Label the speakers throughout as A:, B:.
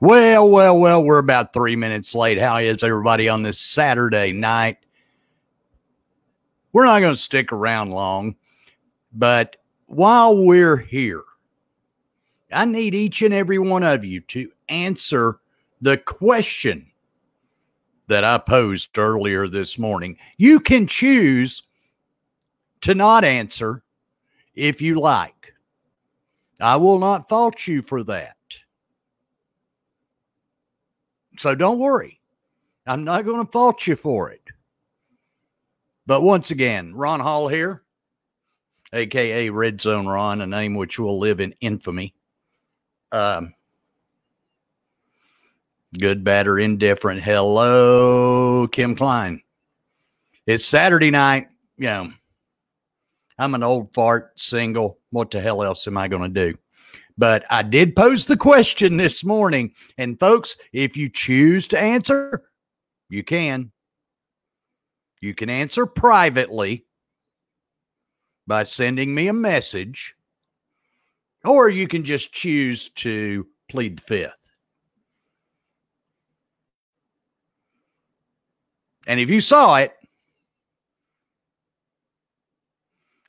A: Well, well, well, we're about three minutes late. How is everybody on this Saturday night? We're not going to stick around long, but while we're here, I need each and every one of you to answer the question that I posed earlier this morning. You can choose to not answer if you like. I will not fault you for that. So don't worry. I'm not going to fault you for it. But once again, Ron Hall here, aka Red Zone Ron, a name which will live in infamy. Um, good, bad, or indifferent. Hello, Kim Klein. It's Saturday night. Know, I'm an old fart, single. What the hell else am I going to do? But I did pose the question this morning. And folks, if you choose to answer, you can. You can answer privately by sending me a message, or you can just choose to plead the fifth. And if you saw it,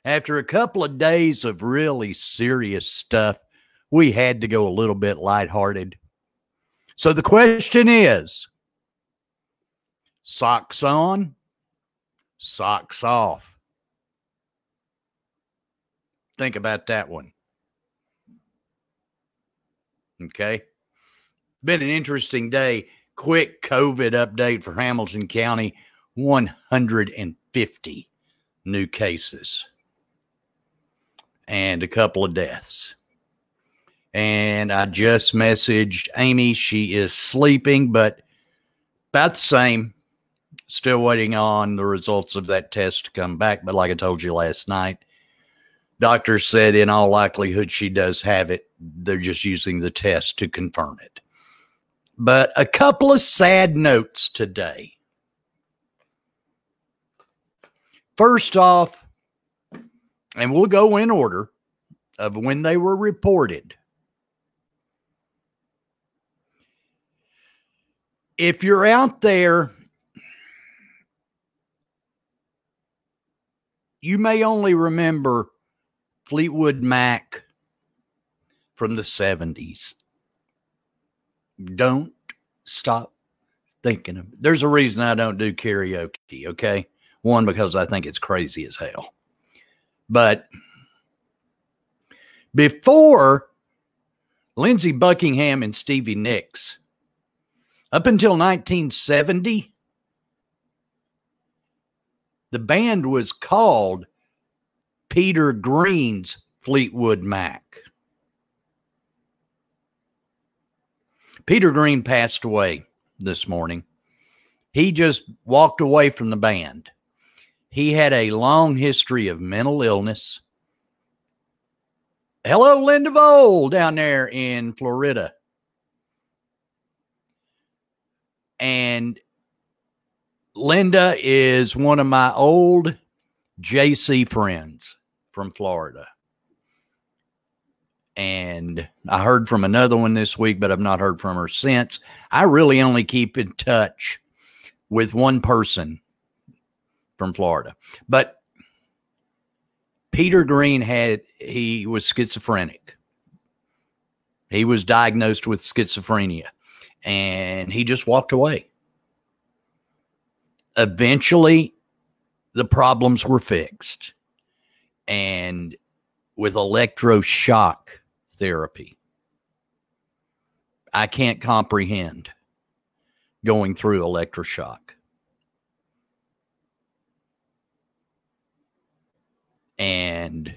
A: after a couple of days of really serious stuff, we had to go a little bit lighthearted. So the question is socks on, socks off. Think about that one. Okay. Been an interesting day. Quick COVID update for Hamilton County 150 new cases and a couple of deaths and I just messaged Amy. She is sleeping, but about the same. Still waiting on the results of that test to come back. But like I told you last night, doctors said in all likelihood she does have it. They're just using the test to confirm it. But a couple of sad notes today. First off, and we'll go in order of when they were reported. If you're out there, you may only remember Fleetwood Mac from the 70s. Don't stop thinking of it. There's a reason I don't do karaoke, okay? One, because I think it's crazy as hell. But before Lindsey Buckingham and Stevie Nicks up until 1970, the band was called Peter Green's Fleetwood Mac. Peter Green passed away this morning. He just walked away from the band. He had a long history of mental illness. Hello, Linda Vole down there in Florida. And Linda is one of my old JC friends from Florida. And I heard from another one this week, but I've not heard from her since. I really only keep in touch with one person from Florida. But Peter Green had, he was schizophrenic. He was diagnosed with schizophrenia and he just walked away. Eventually, the problems were fixed. And with electroshock therapy, I can't comprehend going through electroshock. And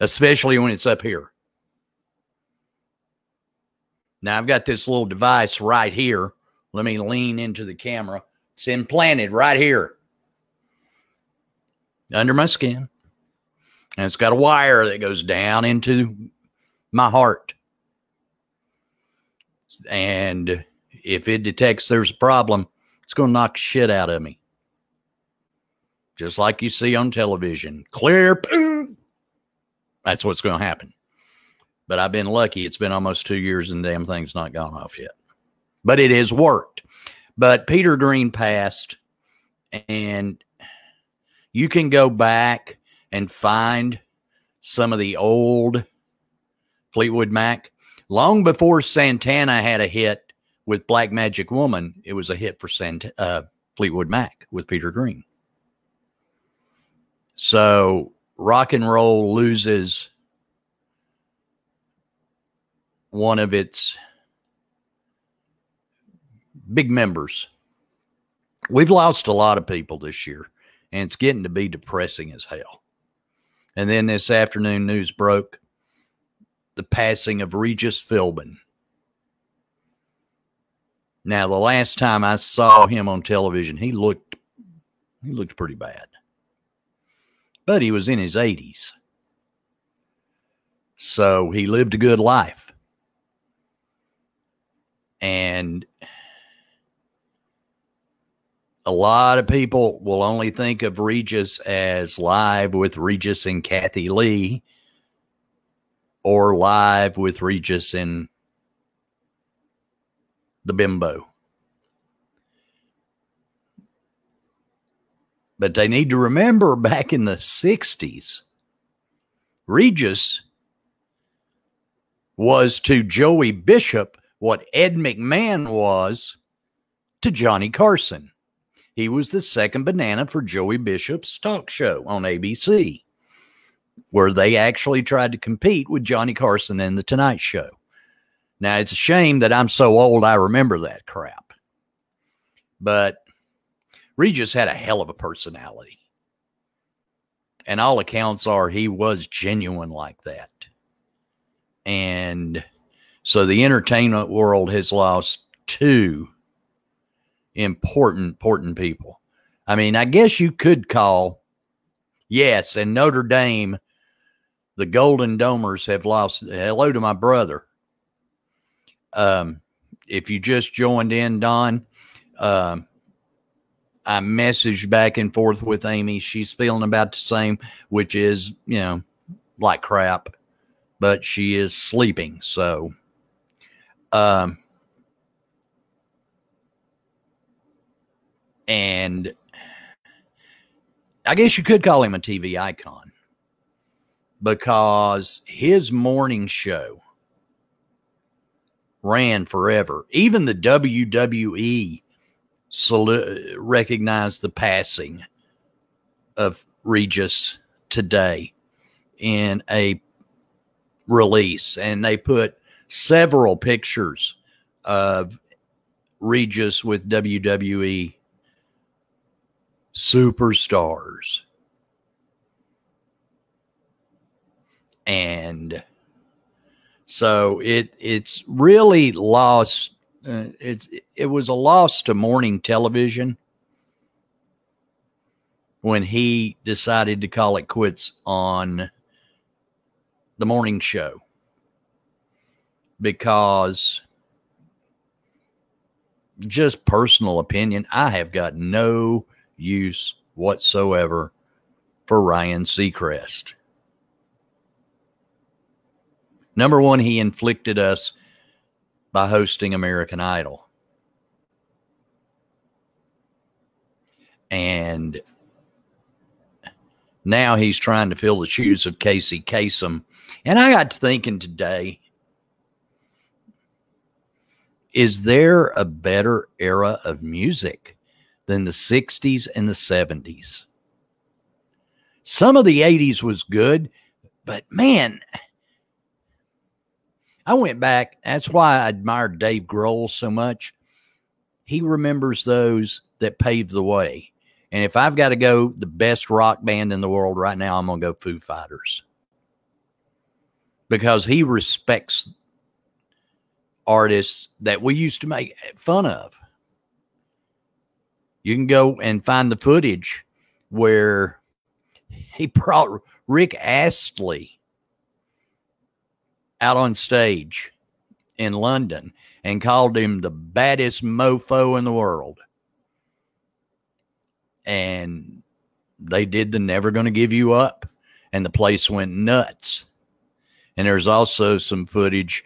A: especially when it's up here. Now I've got this little device right here. Let me lean into the camera. It's implanted right here under my skin. And it's got a wire that goes down into my heart. And if it detects there's a problem, it's going to knock shit out of me. Just like you see on television. Clear. Boom. That's what's going to happen. But I've been lucky. It's been almost two years and damn thing's not gone off yet. But it has worked. But Peter Green passed, and you can go back and find some of the old Fleetwood Mac. Long before Santana had a hit with Black Magic Woman, it was a hit for Sant- uh, Fleetwood Mac with Peter Green. So rock and roll loses one of its big members. We've lost a lot of people this year, and it's getting to be depressing as hell. And then this afternoon, news broke the passing of Regis Philbin. Now, the last time I saw him on television, he looked he looked pretty bad. But he was in his 80s. So he lived a good life. And a lot of people will only think of Regis as live with Regis and Kathie Lee or live with Regis and the bimbo. But they need to remember back in the 60s, Regis was to Joey Bishop what Ed McMahon was to Johnny Carson. He was the second banana for Joey Bishop's talk show on ABC, where they actually tried to compete with Johnny Carson and The Tonight Show. Now, it's a shame that I'm so old I remember that crap. But Regis had a hell of a personality. And all accounts are he was genuine like that. And so the entertainment world has lost two important, important people. I mean, I guess you could call, yes, and Notre Dame, the Golden Domers have lost. Hello to my brother. Um, if you just joined in, Don, um, I messaged back and forth with Amy. She's feeling about the same, which is, you know, like crap, but she is sleeping. So, um, and I guess you could call him a TV icon because his morning show ran forever. Even the WWE recognized the passing of Regis today in a release, and they put several pictures of Regis with WWE superstars. And so it it's really lost uh, it's it was a loss to morning television when he decided to call it quits on the morning show because just personal opinion i have got no use whatsoever for Ryan Seacrest. Number one, he inflicted us by hosting American Idol. And now he's trying to fill the shoes of Casey Kasem. And I got to thinking today is there a better era of music than the 60s and the 70s. Some of the 80s was good, but man, I went back. That's why I admired Dave Grohl so much. He remembers those that paved the way. And if I've got to go the best rock band in the world right now, I'm going to go Foo Fighters. Because he respects artists that we used to make fun of. You can go and find the footage where he brought Rick Astley out on stage in London and called him the baddest mofo in the world. And they did the Never Gonna Give You Up, and the place went nuts. And there's also some footage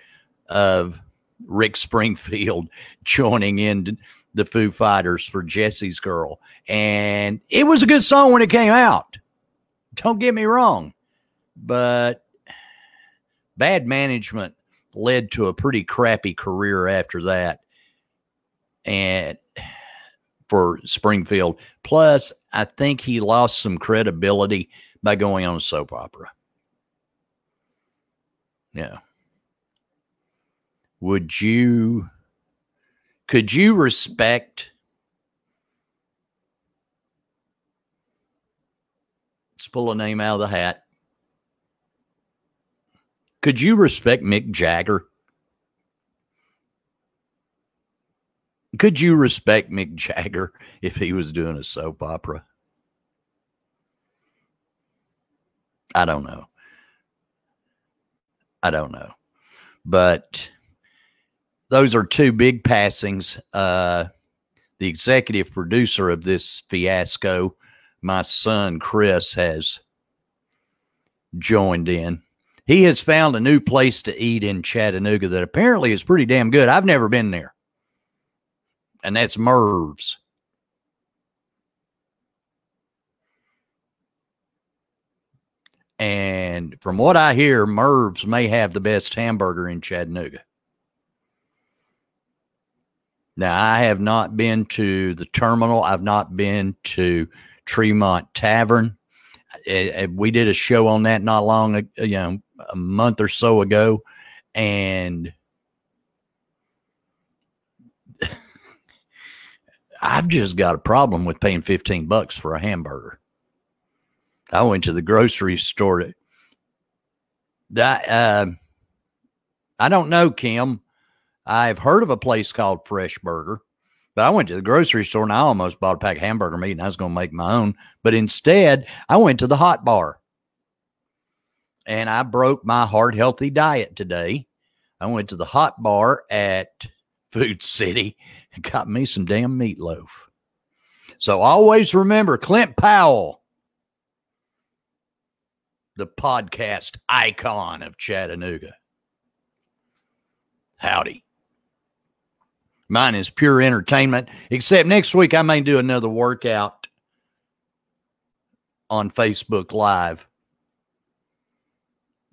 A: of Rick Springfield joining in the Foo Fighters for Jessie's Girl. And it was a good song when it came out. Don't get me wrong. But bad management led to a pretty crappy career after that. And for Springfield. Plus, I think he lost some credibility by going on a soap opera. Yeah. Would you, could you respect let's pull a name out of the hat. Could you respect Mick Jagger? Could you respect Mick Jagger if he was doing a soap opera? I don't know. I don't know. But those are two big passings. Uh, the executive producer of this fiasco, my son Chris, has joined in. He has found a new place to eat in Chattanooga that apparently is pretty damn good. I've never been there and that's Merv's. And from what I hear, Merv's may have the best hamburger in Chattanooga. Now, I have not been to the terminal. I've not been to Tremont Tavern. We did a show on that not long, you know, a month or so ago, and I've just got a problem with paying 15 bucks for a hamburger. I went to the grocery store. that, uh, I don't know, Kim. I've heard of a place called Fresh Burger, but I went to the grocery store and I almost bought a pack of hamburger meat and I was going to make my own. But instead, I went to the hot bar and I broke my heart healthy diet today. I went to the hot bar at Food City and got me some damn meatloaf. So always remember Clint Powell, the podcast icon of Chattanooga. Howdy. Mine is pure entertainment, except next week I may do another workout on Facebook Live.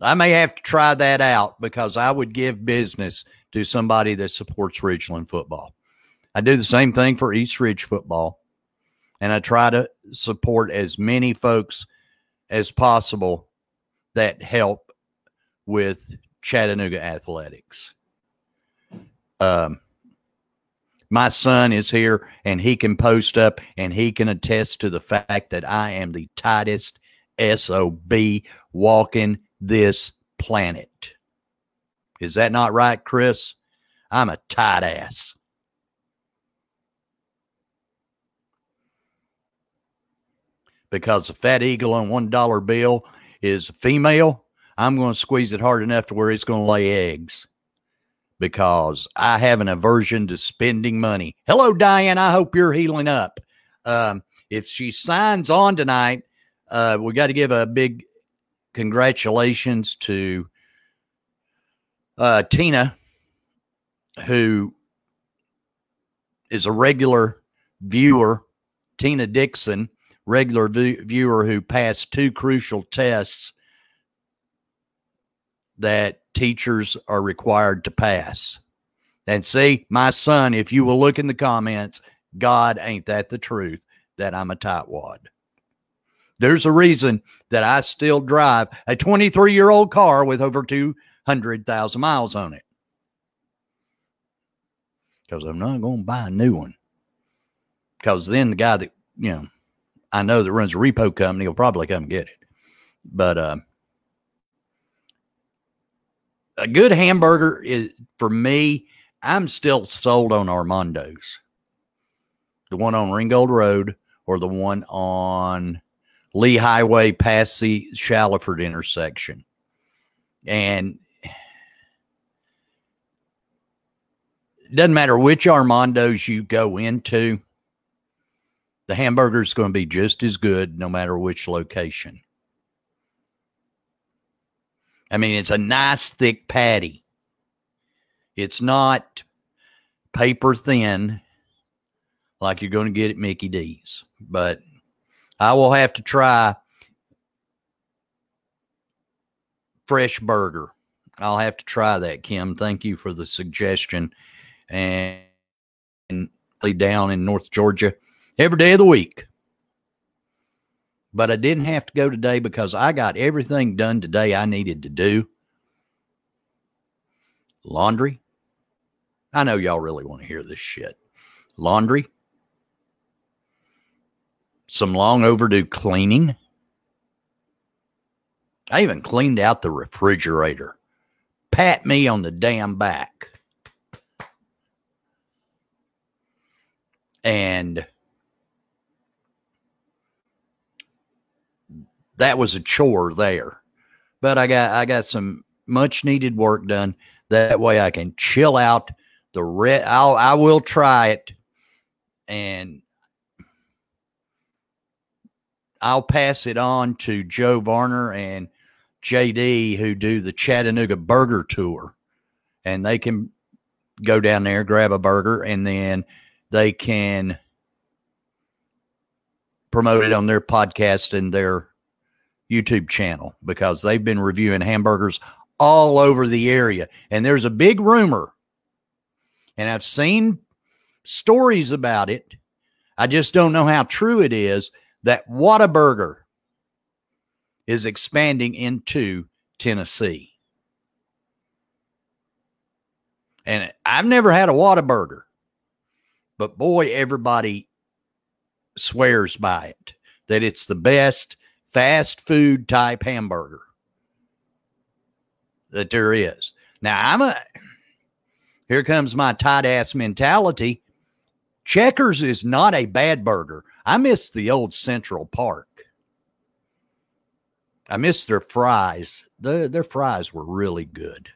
A: I may have to try that out because I would give business to somebody that supports Ridgeland football. I do the same thing for East Ridge football. And I try to support as many folks as possible that help with Chattanooga athletics. Um, my son is here and he can post up and he can attest to the fact that I am the tightest SOB walking this planet. Is that not right, Chris? I'm a tight ass. Because a fat eagle on one dollar bill is female, I'm going to squeeze it hard enough to where it's going to lay eggs. Because I have an aversion to spending money. Hello, Diane. I hope you're healing up. Um, if she signs on tonight, uh, we got to give a big congratulations to uh, Tina, who is a regular viewer, Tina Dixon, regular v- viewer who passed two crucial tests that teachers are required to pass. And see, my son, if you will look in the comments, God ain't that the truth that I'm a tightwad. There's a reason that I still drive a 23 year old car with over 200,000 miles on it because I'm not going to buy a new one. Because then the guy that, you know, I know that runs a repo company will probably come get it. But uh, a good hamburger is for me, I'm still sold on Armando's. The one on Ringgold Road or the one on Lee Highway past the Shallowford intersection. And doesn't matter which Armando's you go into, the hamburger is going to be just as good no matter which location. I mean, it's a nice thick patty. It's not paper thin like you're going to get at Mickey D's, but I will have to try fresh burger. I'll have to try that, Kim. Thank you for the suggestion. And down in North Georgia every day of the week. But I didn't have to go today because I got everything done today I needed to do. Laundry. I know y'all really want to hear this shit. Laundry. Some long overdue cleaning. I even cleaned out the refrigerator. Pat me on the damn back. And that was a chore there. But I got I got some much needed work done. That way I can chill out the red I'll I will try it and I'll pass it on to Joe Varner and JD who do the Chattanooga Burger Tour. And they can go down there, grab a burger, and then they can promote it on their podcast and their YouTube channel because they've been reviewing hamburgers all over the area. And there's a big rumor, and I've seen stories about it. I just don't know how true it is that Whataburger is expanding into Tennessee. And I've never had a Whataburger, but boy, everybody swears by it that it's the best fast food type hamburger that there is. Now, I'm a, here comes my tight ass mentality. Checkers is not a bad burger. I miss the old Central Park. I miss their fries. The, their fries were really good.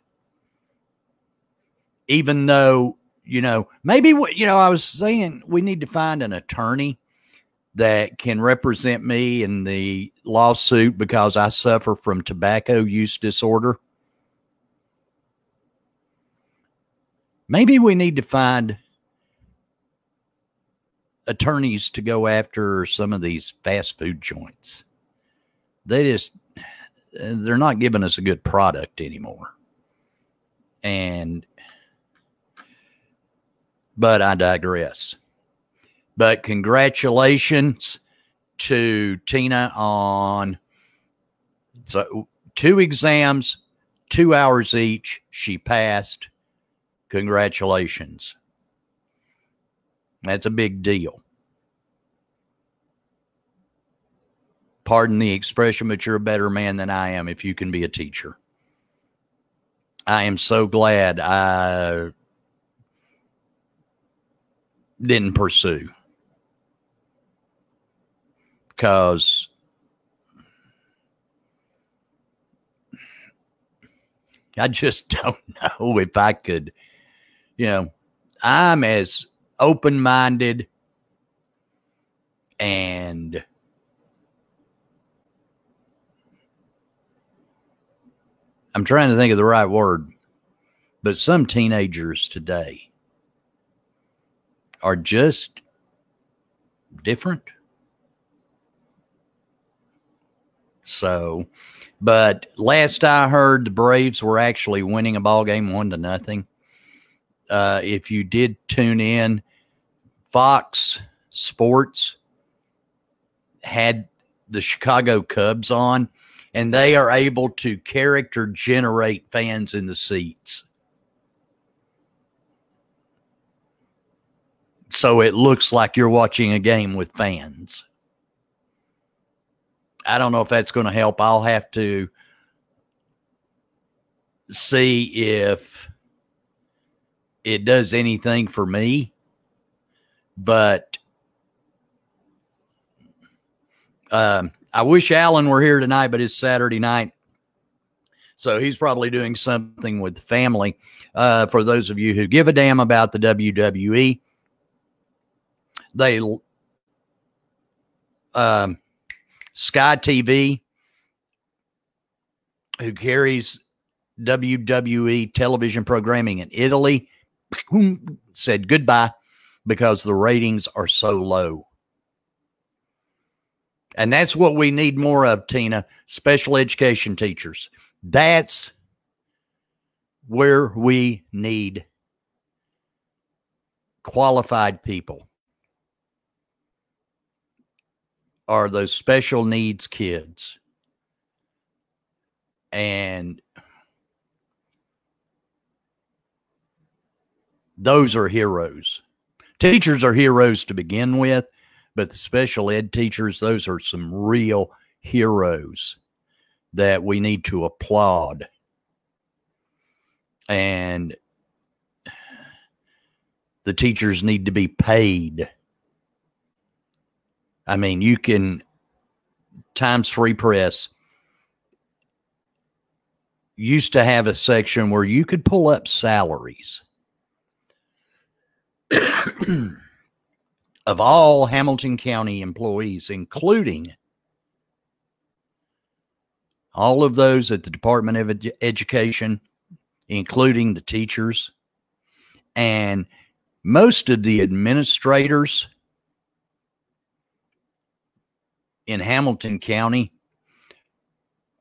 A: Even though, you know, maybe what, you know, I was saying we need to find an attorney that can represent me in the lawsuit because I suffer from tobacco use disorder. Maybe we need to find attorneys to go after some of these fast food joints. They just they're not giving us a good product anymore. And but I digress. But congratulations to Tina on so two exams, two hours each. She passed. Congratulations. That's a big deal. pardon the expression, but you're a better man than I am if you can be a teacher. I am so glad I didn't pursue because I just don't know if I could, you know, I'm as open minded and I'm trying to think of the right word, but some teenagers today are just different. So, but last I heard, the Braves were actually winning a ball game one to nothing. Uh, if you did tune in, Fox Sports had the Chicago Cubs on and they are able to character generate fans in the seats. So it looks like you're watching a game with fans. I don't know if that's going to help. I'll have to see if it does anything for me. But um, I wish Alan were here tonight, but it's Saturday night. So he's probably doing something with family. Uh, for those of you who give a damn about the WWE, they um, Sky TV, who carries WWE television programming in Italy said goodbye because the ratings are so low. And that's what we need more of, Tina special education teachers. That's where we need qualified people are those special needs kids. And those are heroes. Teachers are heroes to begin with, but the special ed teachers, those are some real heroes that we need to applaud. And the teachers need to be paid. I mean, you can, Times Free Press. Used to have a section where you could pull up salaries of all Hamilton County employees, including all of those at the Department of Ed- Education, including the teachers, and most of the administrators in Hamilton County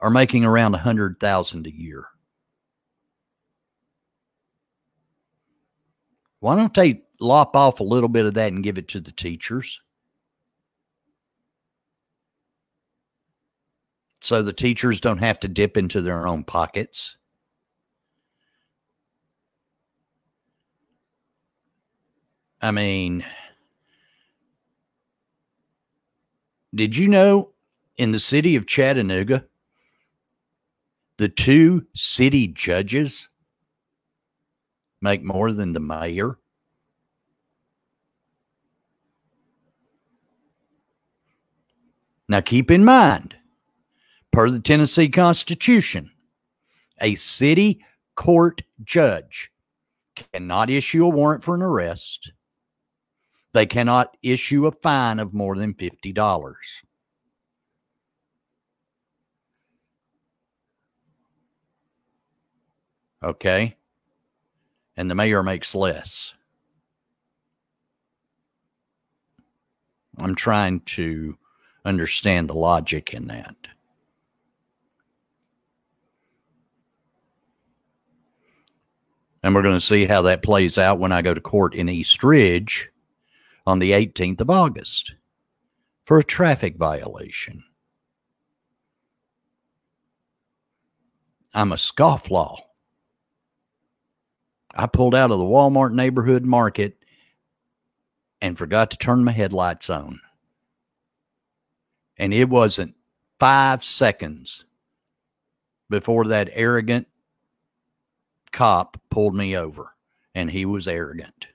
A: are making around a hundred thousand a year. Why don't they lop off a little bit of that and give it to the teachers? So the teachers don't have to dip into their own pockets. I mean, did you know in the city of Chattanooga, the two city judges make more than the mayor? Now, keep in mind, per the Tennessee Constitution, a city court judge cannot issue a warrant for an arrest. They cannot issue a fine of more than $50. Okay. And the mayor makes less. I'm trying to understand the logic in that. And we're going to see how that plays out when I go to court in East Ridge on the 18th of August for a traffic violation. I'm a scofflaw. I pulled out of the Walmart neighborhood market and forgot to turn my headlights on. And it wasn't five seconds before that arrogant cop pulled me over, and he was arrogant.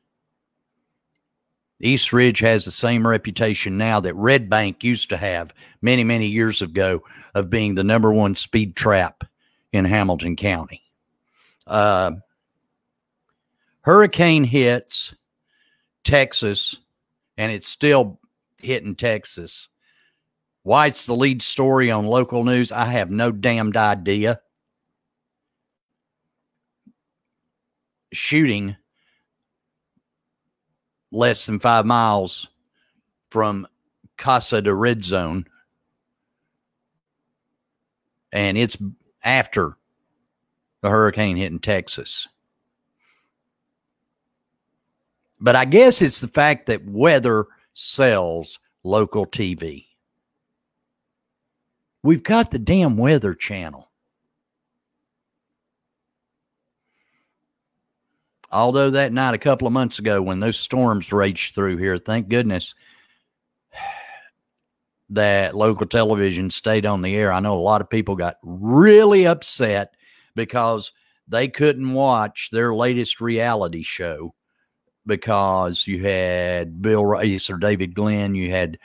A: East Ridge has the same reputation now that Red Bank used to have many, many years ago of being the number one speed trap in Hamilton County. Uh, hurricane hits Texas, and it's still hitting Texas. Why it's the lead story on local news, I have no damned idea. Shooting less than five miles from Casa de Red Zone. And it's after the hurricane hitting Texas. But I guess it's the fact that weather sells local TV. We've got the damn weather channel. Although that night a couple of months ago when those storms raged through here, thank goodness that local television stayed on the air. I know a lot of people got really upset because they couldn't watch their latest reality show because you had Bill Rice or David Glenn, you had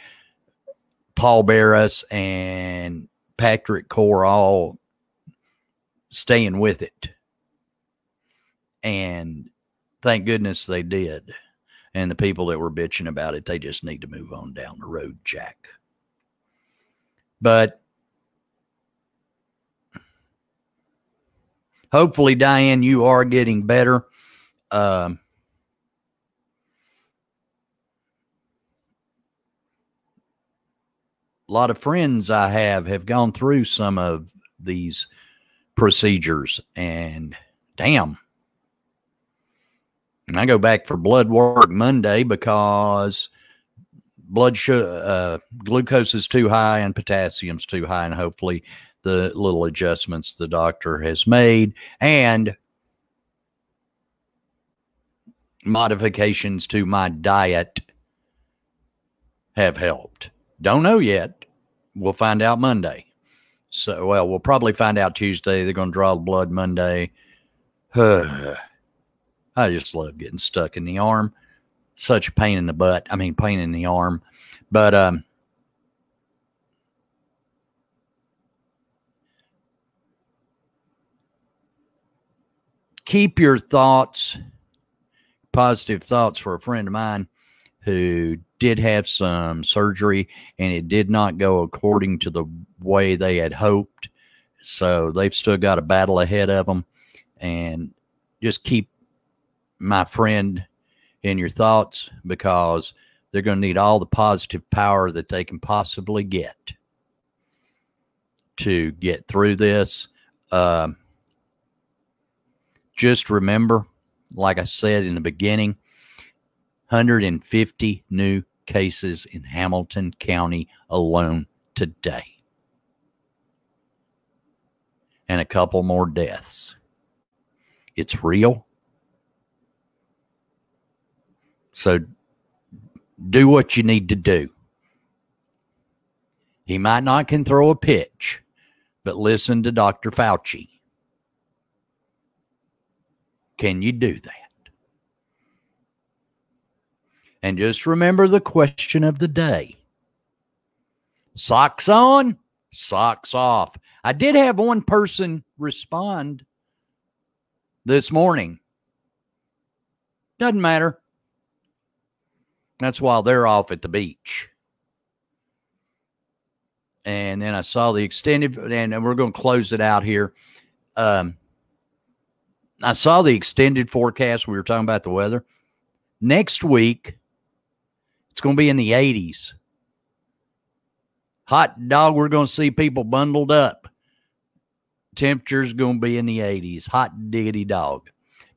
A: Paul Barys and Patrick Core all staying with it. And thank goodness they did. And the people that were bitching about it, they just need to move on down the road, Jack. But hopefully, Diane, you are getting better. Um, a lot of friends I have have gone through some of these procedures, and damn. And I go back for blood work Monday because blood sh- uh, glucose is too high and potassium's too high, and hopefully the little adjustments the doctor has made and modifications to my diet have helped. Don't know yet. We'll find out Monday. So, well, we'll probably find out Tuesday. They're going to draw the blood Monday. I just love getting stuck in the arm. Such a pain in the butt. I mean, pain in the arm. But um, keep your thoughts, positive thoughts for a friend of mine who did have some surgery and it did not go according to the way they had hoped. So they've still got a battle ahead of them. And just keep my friend in your thoughts because they're going to need all the positive power that they can possibly get to get through this. Um, just remember, like I said in the beginning, 150 new cases in Hamilton County alone today, and a couple more deaths. It's real. So do what you need to do. He might not can throw a pitch, but listen to Dr. Fauci. Can you do that? And just remember the question of the day socks on, socks off. I did have one person respond this morning. Doesn't matter. That's while they're off at the beach. And then I saw the extended, and we're going to close it out here. Um, I saw the extended forecast. We were talking about the weather. Next week, it's going to be in the 80s. Hot dog, we're going to see people bundled up. Temperature's going to be in the 80s. Hot diggity dog.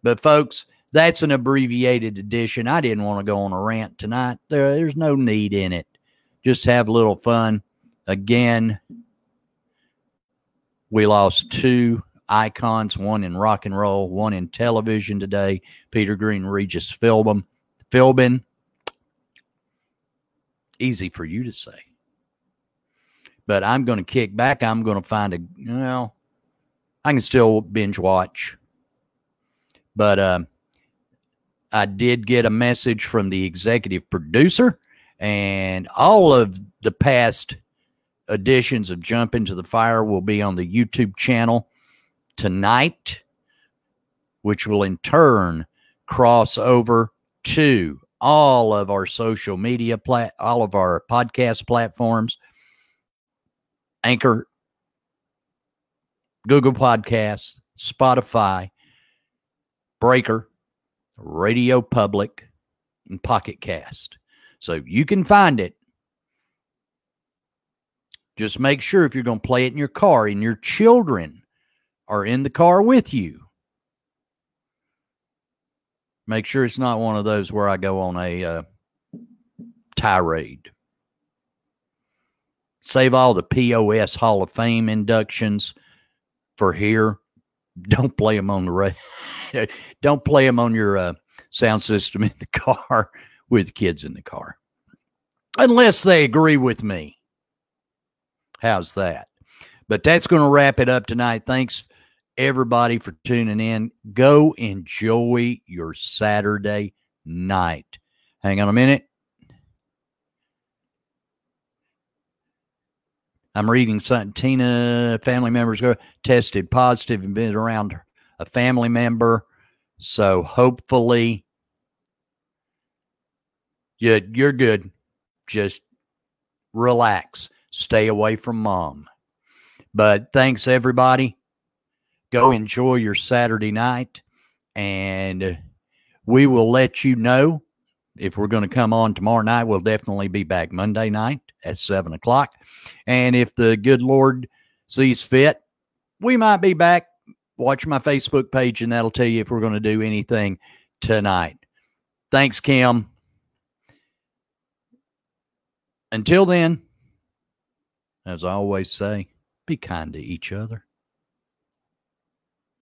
A: But, folks, that's an abbreviated edition. I didn't want to go on a rant tonight. There, there's no need in it. Just have a little fun. Again, we lost two icons, one in rock and roll, one in television today. Peter Green, Regis Philbin. Philbin. Easy for you to say. But I'm going to kick back. I'm going to find a, know, I can still binge watch. But uh, I did get a message from the executive producer, and all of the past editions of Jump into the Fire will be on the YouTube channel tonight, which will in turn cross over to all of our social media plat all of our podcast platforms anchor google podcasts spotify breaker radio public and pocket cast so you can find it just make sure if you're going to play it in your car and your children are in the car with you. Make sure it's not one of those where I go on a uh, tirade. Save all the POS Hall of Fame inductions for here. Don't play them on the radio. Don't play them on your uh, sound system in the car with kids in the car, unless they agree with me. How's that? But that's going to wrap it up tonight. Thanks everybody for tuning in. Go enjoy your Saturday night. Hang on a minute. I'm reading something. Tina, family members go tested positive and been around a family member. So hopefully, you, you're good. Just relax. Stay away from mom. But thanks, everybody. Go enjoy your Saturday night, and we will let you know if we're going to come on tomorrow night. We'll definitely be back Monday night at seven o'clock. And if the good Lord sees fit, we might be back. Watch my Facebook page, and that'll tell you if we're going to do anything tonight. Thanks, Kim. Until then, as I always say, be kind to each other.